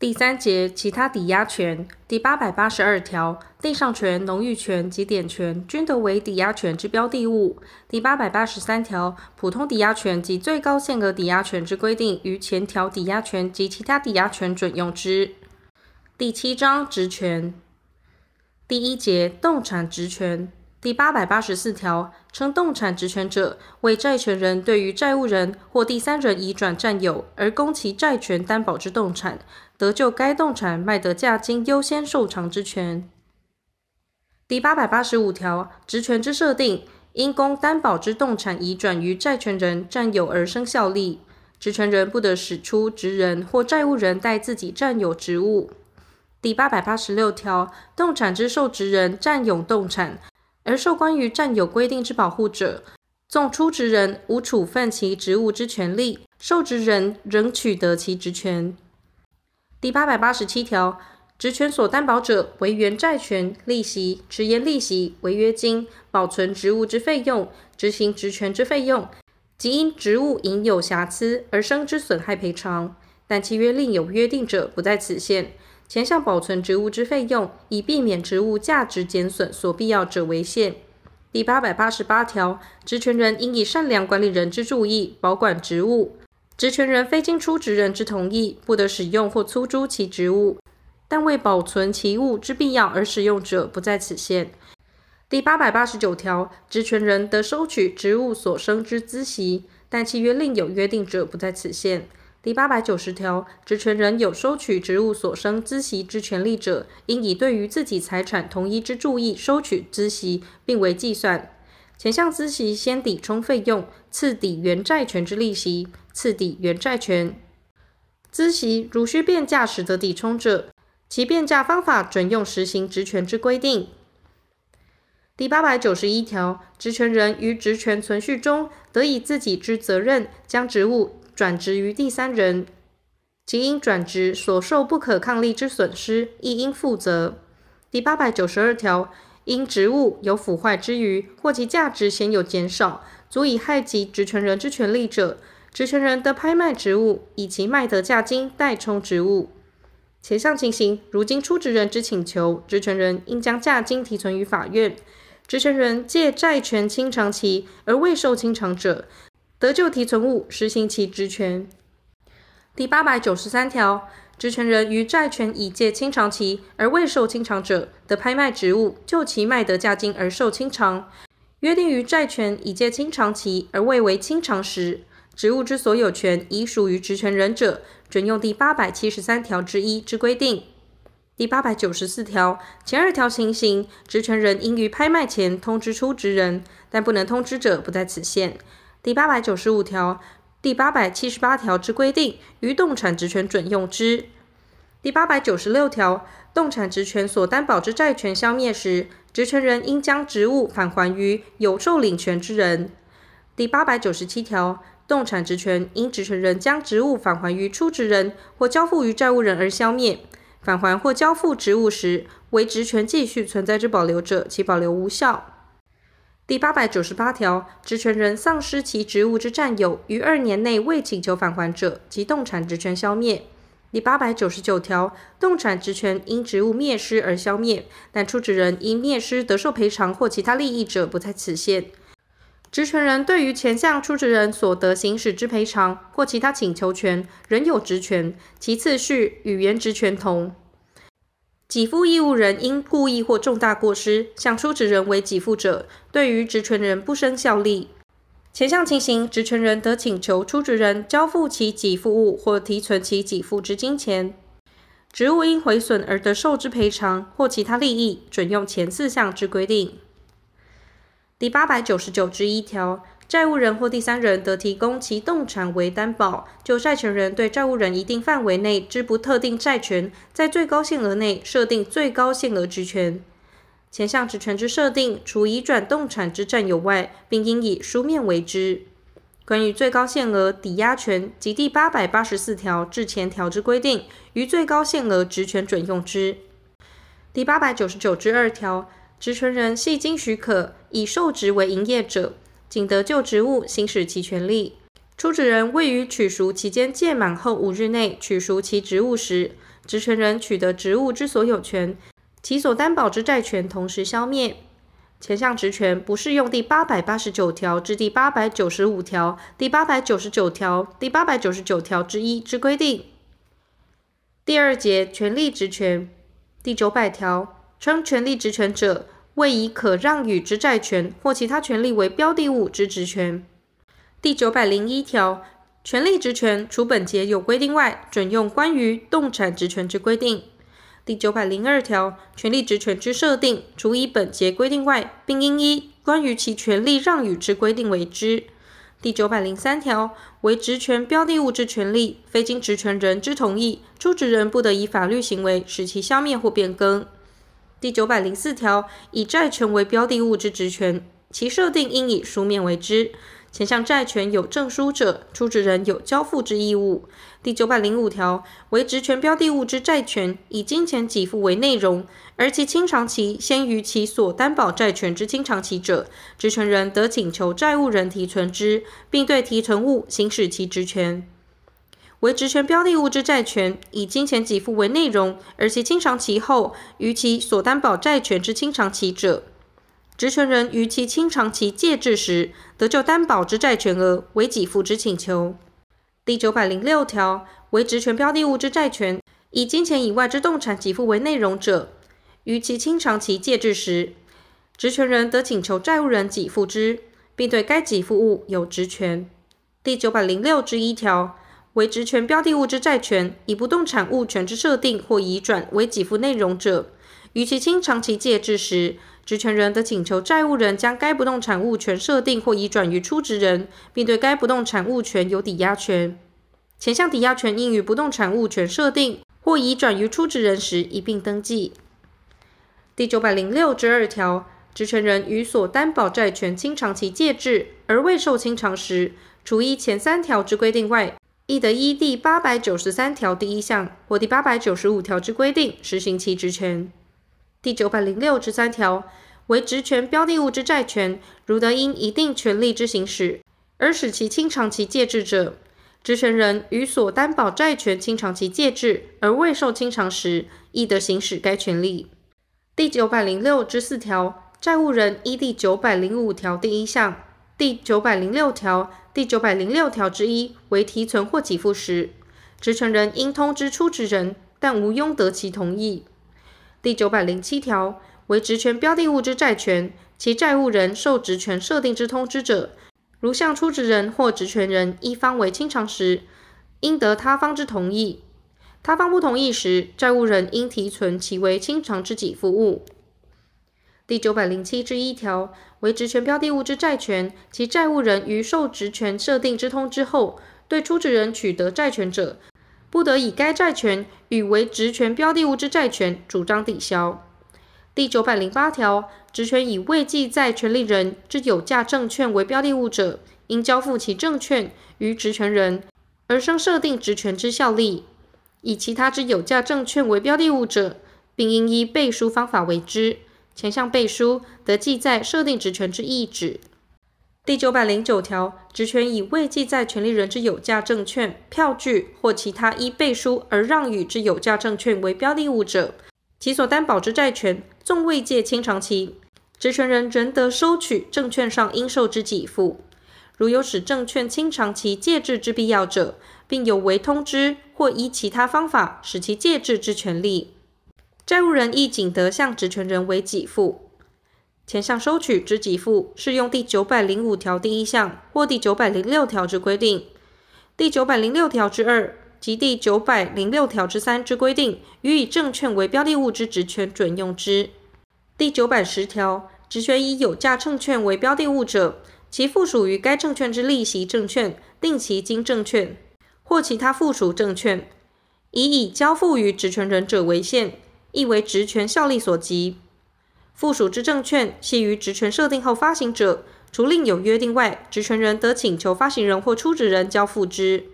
第三节其他抵押权第八百八十二条，地上权、农域权及典权均得为抵押权之标的物。第八百八十三条，普通抵押权及最高限额抵押权之规定，于前条抵押权及其他抵押权准用之。第七章质权第一节动产质权。第八百八十四条，称动产质权者，为债权人对于债务人或第三人移转占有而供其债权担保之动产，得就该动产卖得价金优先受偿之权。第八百八十五条，职权之设定，因供担保之动产移转于债权人占有而生效力，职权人不得使出质人或债务人代自己占有职务。第八百八十六条，动产之受质人占有动产。而受关于占有规定之保护者，纵出质人无处分其职务之权利，受质人仍取得其职权。第八百八十七条，职权所担保者为原债权、利息、迟延利息、违约金、保存职务之费用、执行职权之费用，及因职务隐有瑕疵而生之损害赔偿，但契约另有约定者，不在此限。前项保存职务之费用，以避免职务价值减损所必要者为限。第八百八十八条，职权人应以善良管理人之注意保管职务。职权人非经出职人之同意，不得使用或出租其职务，但为保存其物之必要而使用者，不在此限。第八百八十九条，职权人得收取职务所生之孳息，但契约另有约定者，不在此限。第八百九十条，职权人有收取职务所生孳息之权利者，应以对于自己财产同一之注意收取孳息，并为计算。前项孳息先抵充费用，次抵原债权之利息，次抵原债权。孳息如需变价时得抵充者，其变价方法准用实行职权之规定。第八百九十一条，职权人于职权存续中，得以自己之责任将职务。转职于第三人，其因转职所受不可抗力之损失，亦应负责。第八百九十二条，因职务有腐坏之余，或其价值显有减少，足以害及职权人之权利者，质权人的拍卖职务，以其卖得价金代充职务。前项情形，如经出质人之请求，质权人应将价金提存于法院，质权人借债权清偿期而未受清偿者，得就提存物实行其职权。第八百九十三条，质权人于债权已届清偿期而未受清偿者，的拍卖职务，就其卖得价金而受清偿。约定于债权已届清偿期而未为清偿时，职务之所有权已属于职权人者，准用第八百七十三条之一之规定。第八百九十四条，前二条情形，职权人应于拍卖前通知出质人，但不能通知者，不在此限。第八百九十五条、第八百七十八条之规定，于动产职权准用之。第八百九十六条，动产职权所担保之债权消灭时，职权人应将职务返还于有受领权之人。第八百九十七条，动产职权因职权人将职务返还于出职人或交付于债务人而消灭，返还或交付职务时，为职权继续存在之保留者，其保留无效。第八百九十八条，职权人丧失其职务之占有，于二年内未请求返还者，即动产职权消灭。第八百九十九条，动产职权因职务灭失而消灭，但出职人因灭失得受赔偿或其他利益者，不在此限。质权人对于前项出质人所得行使之赔偿或其他请求权，仍有职权，其次序与原职权同。给付义务人因故意或重大过失向出职人为给付者，对于职权人不生效力。前项情形，职权人得请求出职人交付其给付物或提存其给付之金钱。职务因毁损而得受之赔偿或其他利益，准用前四项之规定。第八百九十九之一条。债务人或第三人得提供其动产为担保，就债权人对债务人一定范围内之不特定债权，在最高限额内设定最高限额职权。前项职权之设定，除移转动产之占有外，并应以书面为之。关于最高限额抵押权及第八百八十四条至前条之规定，于最高限额职权准用之。第八百九十九之二条，质权人系经许可以受职为营业者。仅得就职务行使其权利。出质人未于取赎期间届满后五日内取赎其职务时，职权人取得职务之所有权，其所担保之债权同时消灭。前项职权不适用第八百八十九条至第八百九十五条、第八百九十九条、第八百九十九条之一之规定。第二节权利职权第九百条称权利职权者，为以可让与之债权或其他权利为标的物之职权。第九百零一条，权利职权除本节有规定外，准用关于动产职权之规定。第九百零二条，权利职权之设定，除以本节规定外，并应依关于其权利让与之规定为之。第九百零三条，为职权标的物之权利，非经职权人之同意，出职人不得以法律行为使其消灭或变更。第九百零四条，以债权为标的物之职权，其设定应以书面为之。前项债权有证书者，出职人有交付之义务。第九百零五条，为职权标的物之债权，以金钱给付为内容，而其清偿期先于其所担保债权之清偿期者，职权人得请求债务人提存之，并对提存物行使其职权。为职权标的物之债权，以金钱给付为内容，而其清偿期后于其所担保债权之清偿期者，职权人于其清偿期届至时，得就担保之债权额为给付之请求。第九百零六条，为职权标的物之债权，以金钱以外之动产给付为内容者，于其清偿期届至时，职权人得请求债务人给付之，并对该给付物有职权。第九百零六之一条，为职权标的物之债权，以不动产物权之设定或移转为给付内容者，于其清偿期届至时，职权人得请求债务人将该不动产物权设定或移转于出职人，并对该不动产物权有抵押权。前项抵押权应于不动产物权设定或移转于出职人时一并登记。第九百零六之二条，职权人于所担保债权清偿期届至而未受清偿时，除依前三条之规定外，亦得依第八百九十三条第一项或第八百九十五条之规定实行其职权。第九百零六之三条，为职权标的物之债权，如得因一定权利之行使而使其清偿期届至者，职权人于所担保债权清偿期届至而未受清偿时，亦得行使该权利。第九百零六之四条，债务人依第九百零五条第一项、第九百零六条、第九百零六条之一为提存或给付时，职权人应通知出职人，但无庸得其同意。第九百零七条，为职权标的物之债权，其债务人受职权设定之通知者，如向出职人或职权人一方为清偿时，应得他方之同意；他方不同意时，债务人应提存其为清偿之给付物。第九百零七之一条，为职权标的物之债权，其债务人于受职权设定之通知后，对出职人取得债权者，不得以该债权与为职权标的物之债权主张抵销。第九百零八条，职权以未记载权利人之有价证券为标的物者，应交付其证券于职权人，而生设定职权之效力；以其他之有价证券为标的物者，并应依背书方法为之。前项背书得记载设定职权之意旨。第九百零九条，职权以未记载权利人之有价证券、票据或其他依背书而让与之有价证券为标的物者，其所担保之债权，纵未届清偿期，职权人仍得收取证券上应受之给付。如有使证券清偿期届至之必要者，并有违通知或依其他方法使其届至之权利，债务人亦仅得向职权人为给付。前项收取之给付，适用第九百零五条第一项或第九百零六条之规定，第九百零六条之二及第九百零六条之三之规定，予以证券为标的物之职权准用之。第九百十条，职权以有价证券为标的物者，其附属于该证券之利息证券、定期金证券或其他附属证券，以已交付于职权人者为限，亦为职权效力所及。附属之证券系于职权设定后发行者，除另有约定外，职权人得请求发行人或出职人交付之。